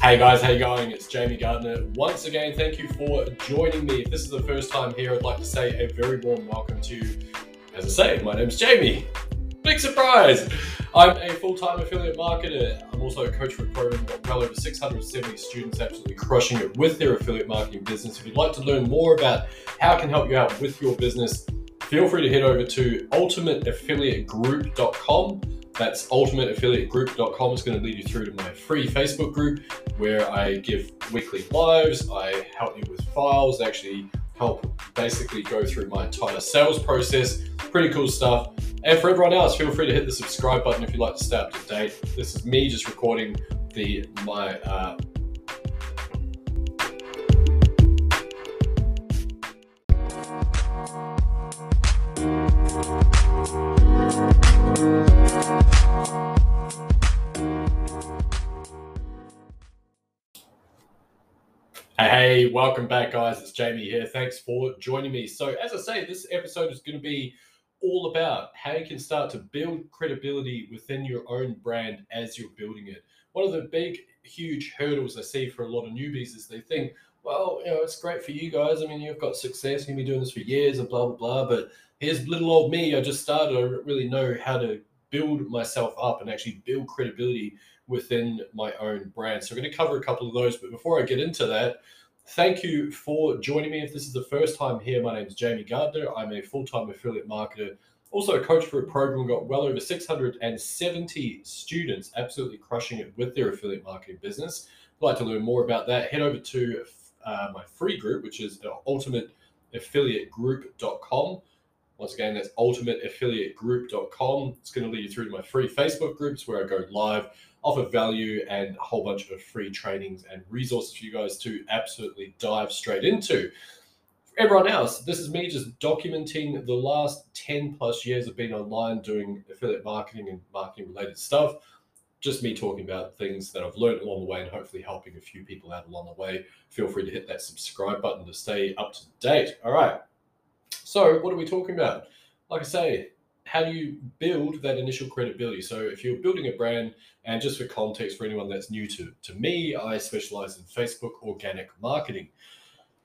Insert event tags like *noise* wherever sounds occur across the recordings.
Hey guys, how you going? It's Jamie Gardner. Once again, thank you for joining me. If this is the first time here, I'd like to say a very warm welcome to you. As I say, my name's Jamie. Big surprise! I'm a full-time affiliate marketer. I'm also a coach for a program got well over 670 students absolutely crushing it with their affiliate marketing business. If you'd like to learn more about how I can help you out with your business, feel free to head over to ultimateaffiliategroup.com that's ultimateaffiliategroup.com. It's going to lead you through to my free Facebook group where I give weekly lives. I help you with files, actually help basically go through my entire sales process. Pretty cool stuff. And for everyone else, feel free to hit the subscribe button if you'd like to stay up to date. This is me just recording the my uh, Hey, welcome back, guys. It's Jamie here. Thanks for joining me. So, as I say, this episode is going to be all about how you can start to build credibility within your own brand as you're building it. One of the big, huge hurdles I see for a lot of newbies is they think, well, you know, it's great for you guys. I mean, you've got success, you've been doing this for years and blah, blah, blah. But here's little old me. I just started. I don't really know how to build myself up and actually build credibility within my own brand. So, we're going to cover a couple of those. But before I get into that, thank you for joining me. If this is the first time here, my name is Jamie Gardner. I'm a full time affiliate marketer, also a coach for a program, got well over 670 students absolutely crushing it with their affiliate marketing business. You'd like to learn more about that, head over to uh, my free group, which is ultimateaffiliategroup.com. Once again, that's ultimateaffiliategroup.com. It's going to lead you through to my free Facebook groups where I go live offer value and a whole bunch of free trainings and resources for you guys to absolutely dive straight into. For everyone else, this is me just documenting the last 10 plus years of being online doing affiliate marketing and marketing related stuff. Just me talking about things that I've learned along the way and hopefully helping a few people out along the way. Feel free to hit that subscribe button to stay up to date. All right. So, what are we talking about? Like I say, how do you build that initial credibility? So if you're building a brand, and just for context for anyone that's new to, to me, I specialize in Facebook organic marketing.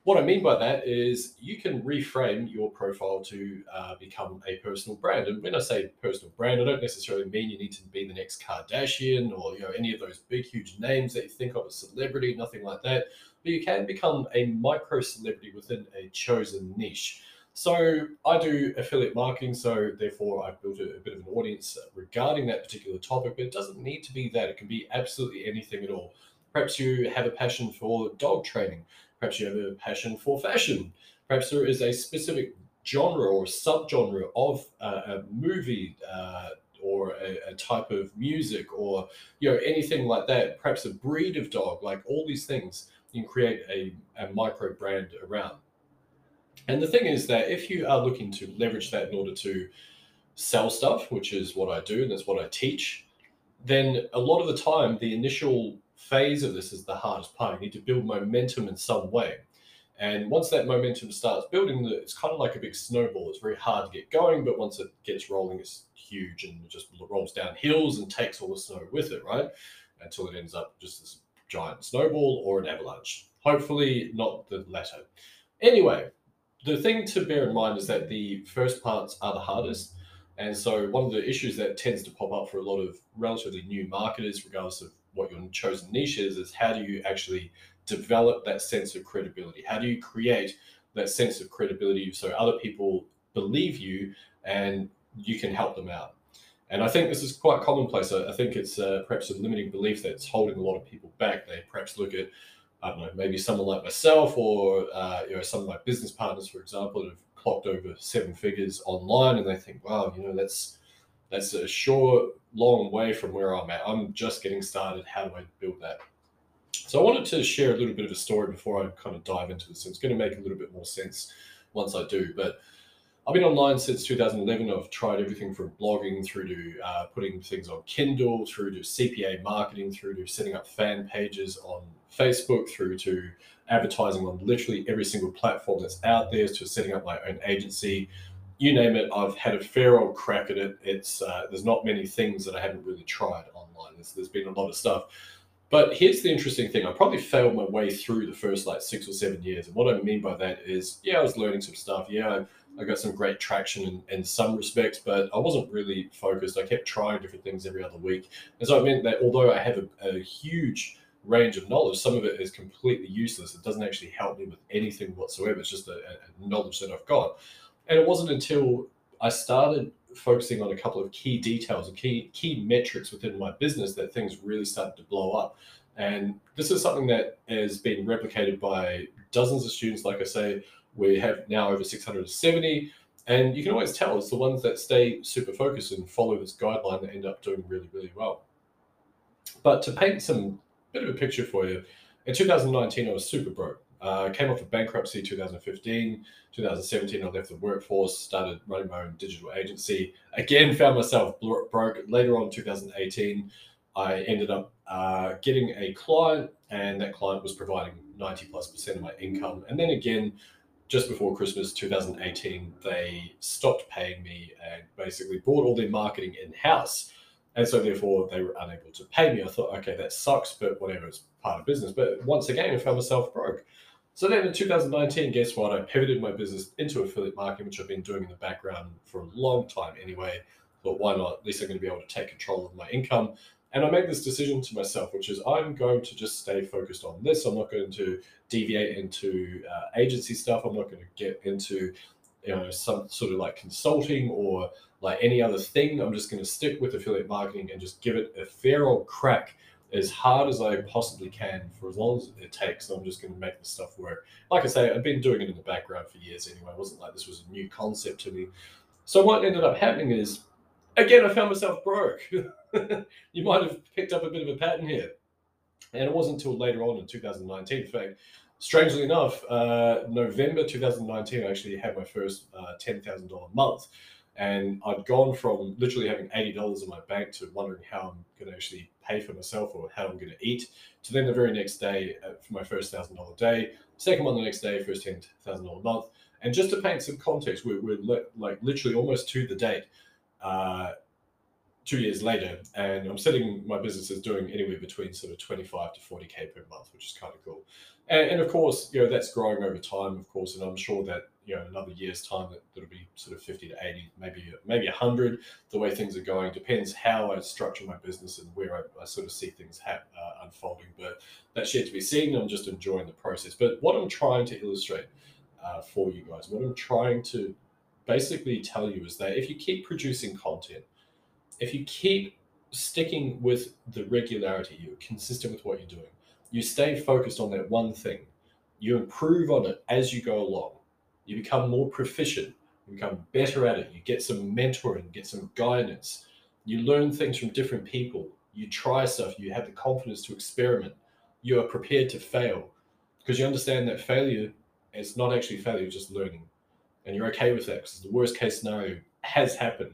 What I mean by that is you can reframe your profile to uh, become a personal brand. And when I say personal brand, I don't necessarily mean you need to be the next Kardashian or you know any of those big huge names that you think of as celebrity, nothing like that. But you can become a micro celebrity within a chosen niche. So I do affiliate marketing, so therefore I've built a, a, bit of an audience regarding that particular topic, but it doesn't need to be that. It can be absolutely anything at all. Perhaps you have a passion for dog training. Perhaps you have a passion for fashion. Perhaps there is a specific genre or subgenre of uh, a movie uh, or a, a, type of music or you know anything like that. Perhaps a breed of dog. Like all these things, you can create a, a micro brand around. And the thing is that if you are looking to leverage that in order to sell stuff, which is what I do and that's what I teach, then a lot of the time, the initial phase of this is the hardest part. You need to build momentum in some way. And once that momentum starts building, it's kind of like a big snowball. It's very hard to get going, but once it gets rolling, it's huge and it just rolls down hills and takes all the snow with it, right? Until it ends up just this giant snowball or an avalanche. Hopefully, not the latter. Anyway, the thing to bear in mind is that the first parts are the hardest. And so one of the issues that tends to pop up for a lot of relatively new marketers, regardless of what your chosen niche is, is how do you actually develop that sense of credibility? How do you create that sense of credibility so other people believe you and you can help them out? And I think this is quite commonplace. I think it's uh, perhaps a limiting belief that's holding a lot of people back. They perhaps look at I don't know, maybe someone like myself or uh, you know some of my business partners, for example, that have clocked over seven figures online, and they think, wow, you know, that's that's a sure long way from where I'm at. I'm just getting started. How do I build that? So I wanted to share a little bit of a story before I kind of dive into this. It's going to make a little bit more sense once I do, but I've been online since 2011. I've tried everything from blogging through to uh, putting things on Kindle, through to CPA marketing, through to setting up fan pages on Facebook, through to advertising on literally every single platform that's out there, to setting up my own agency. You name it, I've had a fair old crack at it. It's uh, there's not many things that I haven't really tried online. There's, there's been a lot of stuff. But here's the interesting thing. I probably failed my way through the first like six or seven years. And what I mean by that is, yeah, I was learning some stuff. Yeah, I, I got some great traction in, in some respects, but I wasn't really focused. I kept trying different things every other week. And so it meant that although I have a, a huge range of knowledge, some of it is completely useless. It doesn't actually help me with anything whatsoever. It's just a, a knowledge that I've got. And it wasn't until I started focusing on a couple of key details key key metrics within my business that things really started to blow up. And this is something that has been replicated by dozens of students. Like I say, we have now over 670. And you can always tell it's the ones that stay super focused and follow this guideline that end up doing really, really well. But to paint some bit of a picture for you, in 2019, I was super broke. Uh, came off of bankruptcy 2015. 2017, I left the workforce, started running my own digital agency. Again, found myself broke. Later on, 2018, I ended up uh, getting a client, and that client was providing 90 plus percent of my income. And then again, just before Christmas 2018, they stopped paying me and basically brought all their marketing in house. And so, therefore, they were unable to pay me. I thought, okay, that sucks, but whatever, it's part of business. But once again, I found myself broke. So then in 2019, guess what? I pivoted my business into affiliate marketing, which I've been doing in the background for a long time anyway. But why not? At least I'm going to be able to take control of my income. And I made this decision to myself, which is I'm going to just stay focused on this. I'm not going to deviate into uh, agency stuff. I'm not going to get into you know some sort of like consulting or like any other thing. I'm just going to stick with affiliate marketing and just give it a fair old crack as hard as I possibly can for as long as it takes. I'm just going to make the stuff work. Like I say, I've been doing it in the background for years anyway. It wasn't like this was a new concept to me. So what ended up happening is, again, I found myself broke. *laughs* you might have picked up a bit of a pattern here. And it wasn't until later on in 2019, in fact, strangely enough, uh, November 2019, I actually had my first uh, $10,000 month. And I'd gone from literally having $80 in my bank to wondering how I'm going to actually pay for myself or how I'm going to eat, to then the very next day uh, for my first $1,000 day, second one the next day, first $10,000 month. And just to paint some context, we're, we're li- like literally almost to the date, uh, two years later, and I'm setting my business as doing anywhere between sort of 25 to 40K per month, which is kind of cool. And, and of course, you know, that's growing over time, of course, and I'm sure that you know another year's time that that'll be sort of 50 to 80 maybe maybe 100 the way things are going depends how i structure my business and where i, I sort of see things ha- uh, unfolding but that's yet to be seen. I'm just enjoying the process. But what i'm trying to illustrate uh, for you guys what i'm trying to basically tell you is that if you keep producing content if you keep sticking with the regularity you're consistent with what you're doing you stay focused on that one thing you improve on it as you go along you become more proficient, you become better at it, you get some mentoring, get some guidance, you learn things from different people, you try stuff, you have the confidence to experiment, you are prepared to fail because you understand that failure is not actually failure, just learning. And you're okay with that because the worst case scenario has happened.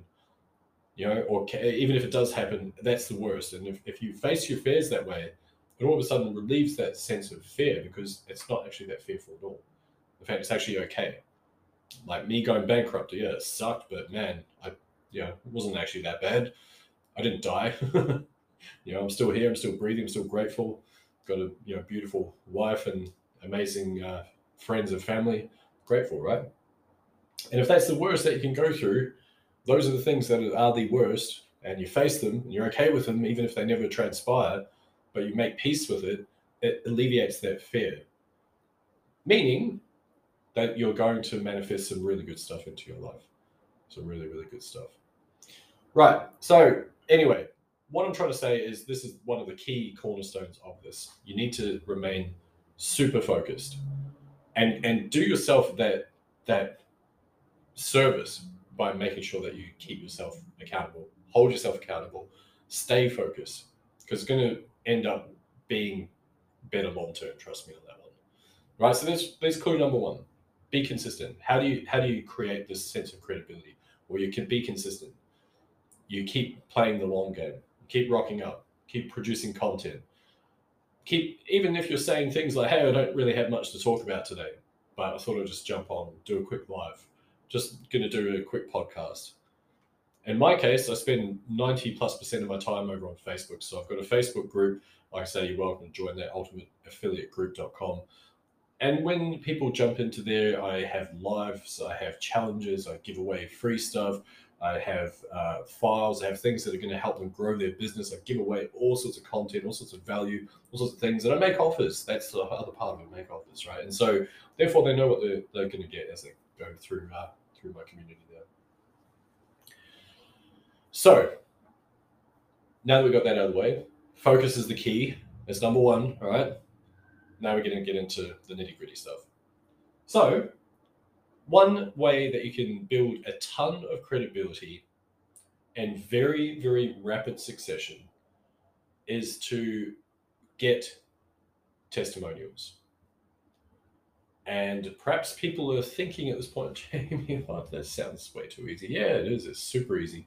You know, or even if it does happen, that's the worst. And if, if you face your fears that way, it all of a sudden relieves that sense of fear because it's not actually that fearful at all. In fact, it's actually okay. Like me going bankrupt, yeah, it sucked, but man, I, you know, it wasn't actually that bad. I didn't die. *laughs* you know, I'm still here. I'm still breathing. I'm still grateful. Got a you know beautiful wife and amazing uh, friends and family. Grateful, right? And if that's the worst that you can go through, those are the things that are the worst, and you face them, and you're okay with them, even if they never transpire, but you make peace with it. It alleviates that fear. Meaning, that you're going to manifest some really good stuff into your life. Some really, really good stuff. Right. So, anyway, what I'm trying to say is this is one of the key cornerstones of this. You need to remain super focused and and do yourself that that service by making sure that you keep yourself accountable, hold yourself accountable, stay focused because it's going to end up being better long term. Trust me on that one. Right. So there's there's clue number one be consistent. How do you how do you create this sense of credibility? Well, you can be consistent. You keep playing the long game. Keep rocking up. Keep producing content. Keep even if you're saying things like, "Hey, I don't really have much to talk about today, but I thought I'd just jump on, do a quick live. Just going to do a quick podcast." In my case, I spend 90 plus percent of my time over on Facebook. So I've got a Facebook group like I say, you're welcome to join that ultimateaffiliategroup.com. And when people jump into there, I have lives, I have challenges, I give away free stuff, I have uh, files, I have things that are going to help them grow their business. I give away all sorts of content, all sorts of value, all sorts of things, and I make offers. That's the other part of it, make offers, right? And so, therefore, they know what they're, they're going to get as they go through uh, through my community there. So, now that we've got that out of the way, focus is the key. That's number one, all right? Now we're going to get into the nitty gritty stuff. So, one way that you can build a ton of credibility and very, very rapid succession is to get testimonials. And perhaps people are thinking at this point, *laughs* Jamie, that sounds way too easy. Yeah, it is. It's super easy.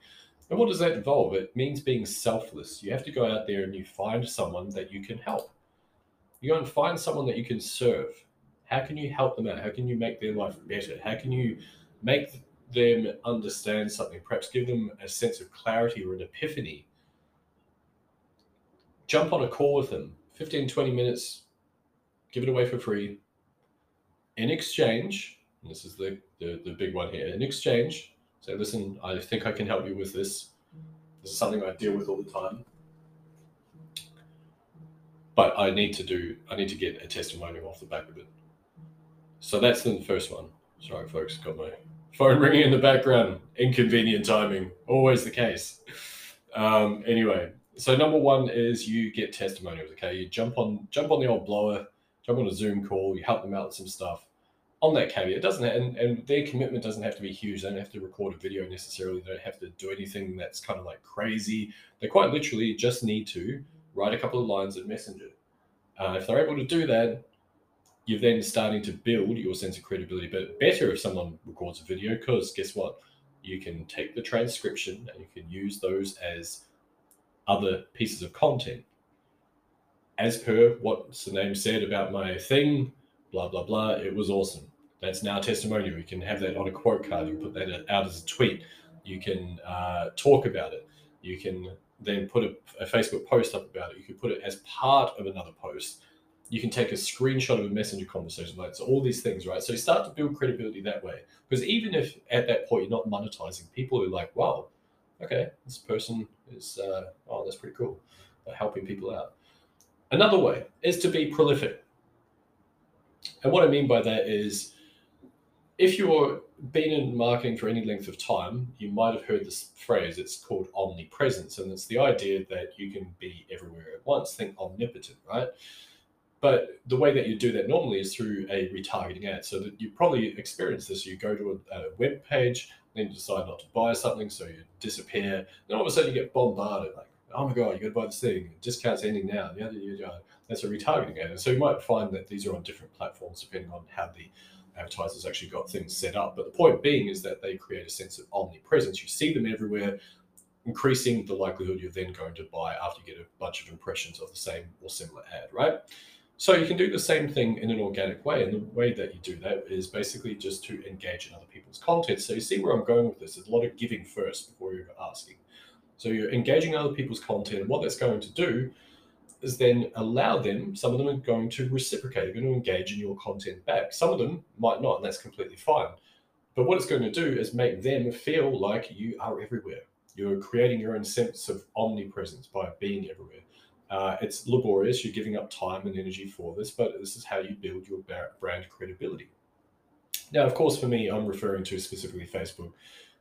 And what does that involve? It means being selfless. You have to go out there and you find someone that you can help. You go and find someone that you can serve. How can you help them out? How can you make their life better? How can you make them understand something? Perhaps give them a sense of clarity or an epiphany. Jump on a call with them, 15, 20 minutes, give it away for free. In exchange, this is the, the, the big one here, in exchange, say, listen, I think I can help you with this. This is something I deal with all the time but I need to do I need to get a testimonial off the back of it. So that's the first one. Sorry, folks, got my phone ringing in the background. Inconvenient timing, always the case. Um, anyway, so number one is you get testimonials. Okay, you jump on jump on the old blower, jump on a Zoom call, you help them out with some stuff. On that caveat, doesn't and, and their commitment doesn't have to be huge. They don't have to record a video necessarily. They don't have to do anything that's kind of like crazy. They quite literally just need to write a couple of lines in Messenger. Uh, if they're able to do that, you're then starting to build your sense of credibility. But better if someone records a video because guess what? You can take the transcription and you can use those as other pieces of content. As per what the name said about my thing, blah, blah, blah, it was awesome. That's now testimonial. You can have that on a quote card. You can put that out as a tweet. You can uh, talk about it. You can then put a, a, Facebook post up about it. You could put it as part of another post. You can take a screenshot of a messenger conversation, like so all these things, right? So you start to build credibility that way. Because even if at that point you're not monetizing, people are like, "Wow, okay, this person is uh, oh, that's pretty cool, They're helping people out." Another way is to be prolific, and what I mean by that is if you're been in marketing for any length of time, you might have heard this phrase. It's called omnipresence, and it's the idea that you can be everywhere at once. Think omnipotent, right? But the way that you do that normally is through a retargeting ad. So that you probably experience this. You go to a, a web page, then decide not to buy something, so you disappear. Then all of a sudden you get bombarded, like, oh my god, you got to buy this thing. Discounts ending now. Yeah, uh, that's a retargeting ad. So you might find that these are on different platforms depending on how the advertisers actually got things set up. But the point being is that they create a sense of omnipresence. You see them everywhere, increasing the likelihood you're then going to buy after you get a bunch of impressions of the same or similar ad, right? So you can do the same thing in an organic way. And the way that you do that is basically just to engage in other people's content. So you see where I'm going with this. There's a lot of giving first before you're asking. So you're engaging other people's content. What that's going to do is then allow them, some of them are going to reciprocate, they're going to engage in your content back. Some of them might not, and that's completely fine. But what it's going to do is make them feel like you are everywhere. You're creating your own sense of omnipresence by being everywhere. Uh, it's laborious, you're giving up time and energy for this, but this is how you build your brand credibility. Now, of course, for me, I'm referring to specifically Facebook,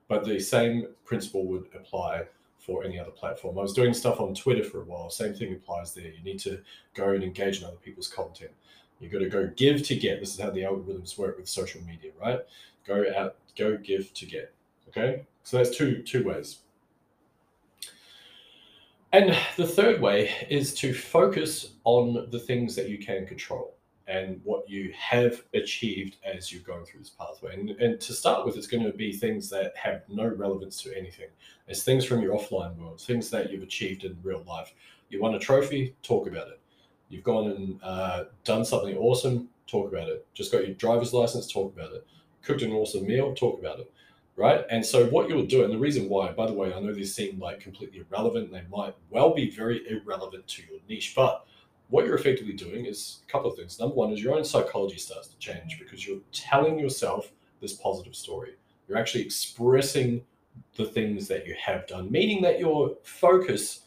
but the same principle would apply for any other platform. I was doing stuff on Twitter for a while. Same thing applies there. You need to go and engage in other people's content. You've got to go give to get. This is how the algorithms work with social media, right? Go out, go give to get. Okay, so that's two two ways. And the third way is to focus on the things that you can control and what you have achieved as you're going through this pathway. And, and to start with, it's going to be things that have no relevance to anything. It's things from your offline world, things that you've achieved in real life. You won a trophy, talk about it. You've gone and uh, done something awesome, talk about it. Just got your driver's license, talk about it. Cooked an awesome meal, talk about it. Right. And so, what you'll do, and the reason why, by the way, I know these seem like completely irrelevant, they might well be very irrelevant to your niche, but what you're effectively doing is a couple of things. Number one is your own psychology starts to change because you're telling yourself this positive story. You're actually expressing the things that you have done, meaning that your focus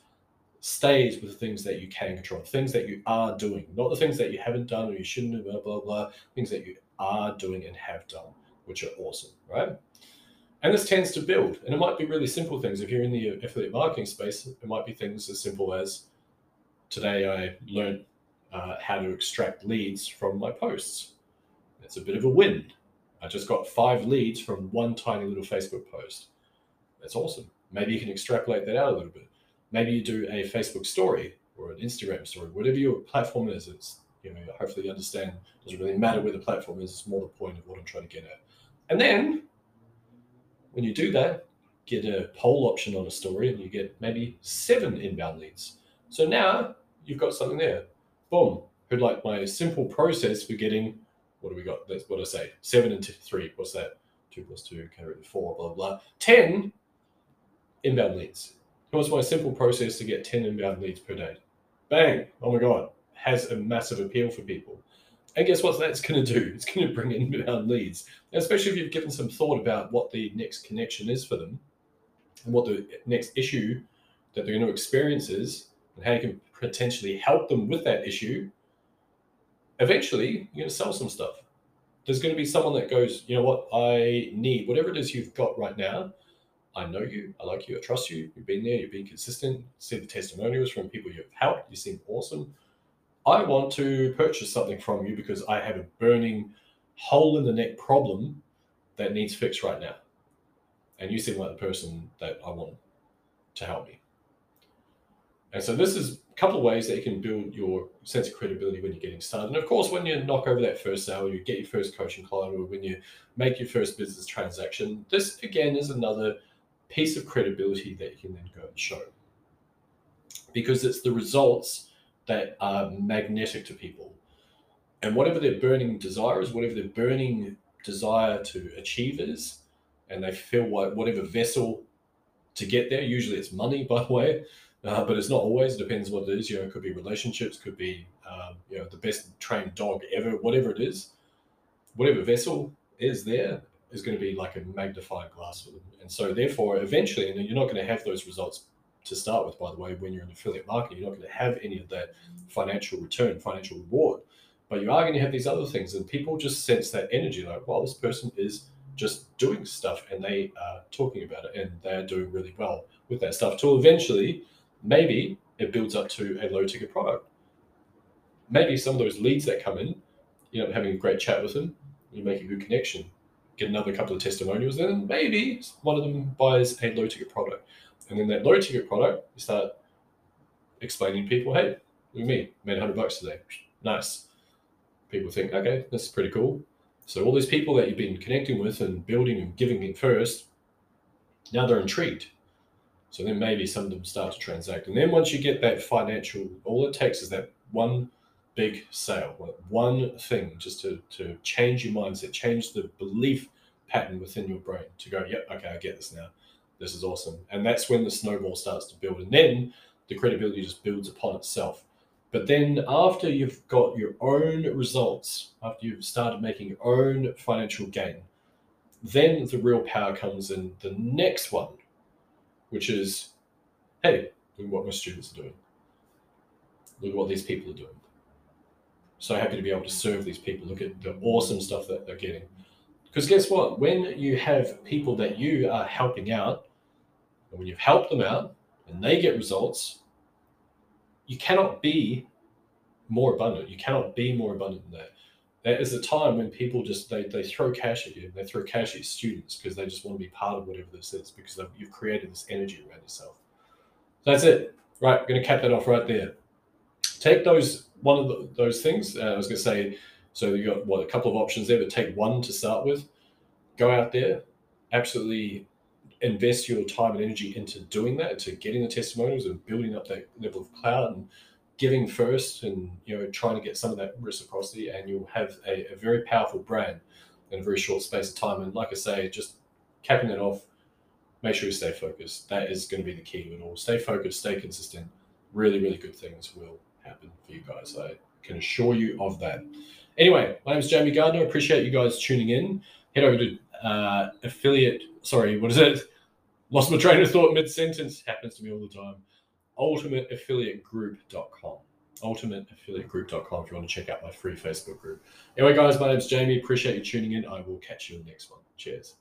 stays with the things that you can control, things that you are doing, not the things that you haven't done or you shouldn't have, blah, blah, blah, things that you are doing and have done, which are awesome, right? And this tends to build. And it might be really simple things. If you're in the affiliate marketing space, it might be things as simple as today I learned uh, how to extract leads from my posts. It's a bit of a win. I just got five leads from one tiny little Facebook post. That's awesome. Maybe you can extrapolate that out a little bit. Maybe you do a Facebook story or an Instagram story, whatever your platform is. It's you know, hopefully you understand. It doesn't really matter where the platform is. It's more the point of what I'm trying to get at. And then when you do that, get a poll option on a story, and you get maybe seven inbound leads. So now you've got something there. Boom. Who'd like my simple process for getting what do we got? That's what I say. Seven and three. What's that? Two plus two, carry the four, blah, blah. Ten inbound leads. What's my simple process to get 10 inbound leads per day? Bang. Oh my God. Has a massive appeal for people. And guess what that's going to do? It's going to bring inbound leads, especially if you've given some thought about what the next connection is for them and what the next issue that they're going to experience is and how you can potentially help them with that issue. Eventually, you're going to sell some stuff. There's going to be someone that goes, you know what, I need whatever it is you've got right now. I know you, I like you, I trust you. You've been there, you've been consistent. See the testimonials from people you've helped. You seem awesome. I want to purchase something from you because I have a burning hole in the neck problem that needs fixed right now. And you seem like the person that I want to help me. And so this is couple of ways that you can build your sense of credibility when you're getting started. And of course, when you knock over that first sale, you get your first coaching client, or when you make your first business transaction, this again is another piece of credibility that you can then go and show. Because it's the results that are magnetic to people. And whatever their burning desire is, whatever their burning desire to achieve is, and they feel like whatever vessel to get there, usually it's money, *laughs* by the way, uh, but it's not always. It depends what it is. You know, it could be relationships, could be um, you know the best trained dog ever, whatever it is. Whatever vessel is there is going to be like a magnified glass for them, and so therefore, eventually, and you're not going to have those results to start with, by the way, when you're in affiliate marketing, you're not going to have any of that financial return, financial reward. But you are going to have these other things, and people just sense that energy like, well, this person is just doing stuff and they are talking about it and they're doing really well with that stuff. Till eventually, maybe it builds up to a low ticket product. Maybe some of those leads that come in, you know, having a great chat with them, you make a good connection, get another couple of testimonials, then maybe one of them buys a low ticket product. And then that low ticket product, you start explaining to people, hey, look at me, made 100 bucks today. Nice. People think, okay, this is pretty cool. So all these people that you've been connecting with and building and giving it first, now they're intrigued. So then maybe some of them start to transact. And then once you get that financial, all it takes is that one big sale, one thing just to, to change your mindset, change the belief pattern within your brain to go, yep, okay, I get this now this is awesome. And that's when the snowball starts to build. And then the credibility just builds upon itself. But then after you've got your own results, after you've started making your own financial gain, then the real power comes in the next one, which is, hey, look what my students are doing. Look at what these people are doing. So happy to be able to serve these people. Look at the awesome stuff that they're getting. Because guess what? When you have people that you are helping out, and when you've helped them out and they get results, you cannot be more abundant. You cannot be more abundant than that. There is a time when people just they, they throw cash at you. They throw cash at students because they just want to be part of whatever this is because you've created this energy around yourself. That's it. Right, I'm going to cap that off right there. Take those one of the, those things. Uh, I was going to say so you got what a couple of options there, but take one to start with. Go out there, absolutely invest your time and energy into doing that, to getting the testimonials and building up that level of cloud and giving first and you know trying to get some of that reciprocity and you'll have a, a very powerful brand in a very short space of time. And like I say, just capping it off, make sure you stay focused. That is going to be the key to it all. Stay focused, stay consistent. Really, really good things will happen for you guys. I can assure you of that. Anyway, my name is Jamie Gardner. Appreciate you guys tuning in. Head over to uh, affiliate. Sorry, what is it? Lost my train of thought mid sentence. Happens to me all the time. UltimateAffiliateGroup.com. UltimateAffiliateGroup.com if you want to check out my free Facebook group. Anyway, guys, my name is Jamie. Appreciate you tuning in. I will catch you in the next one. Cheers.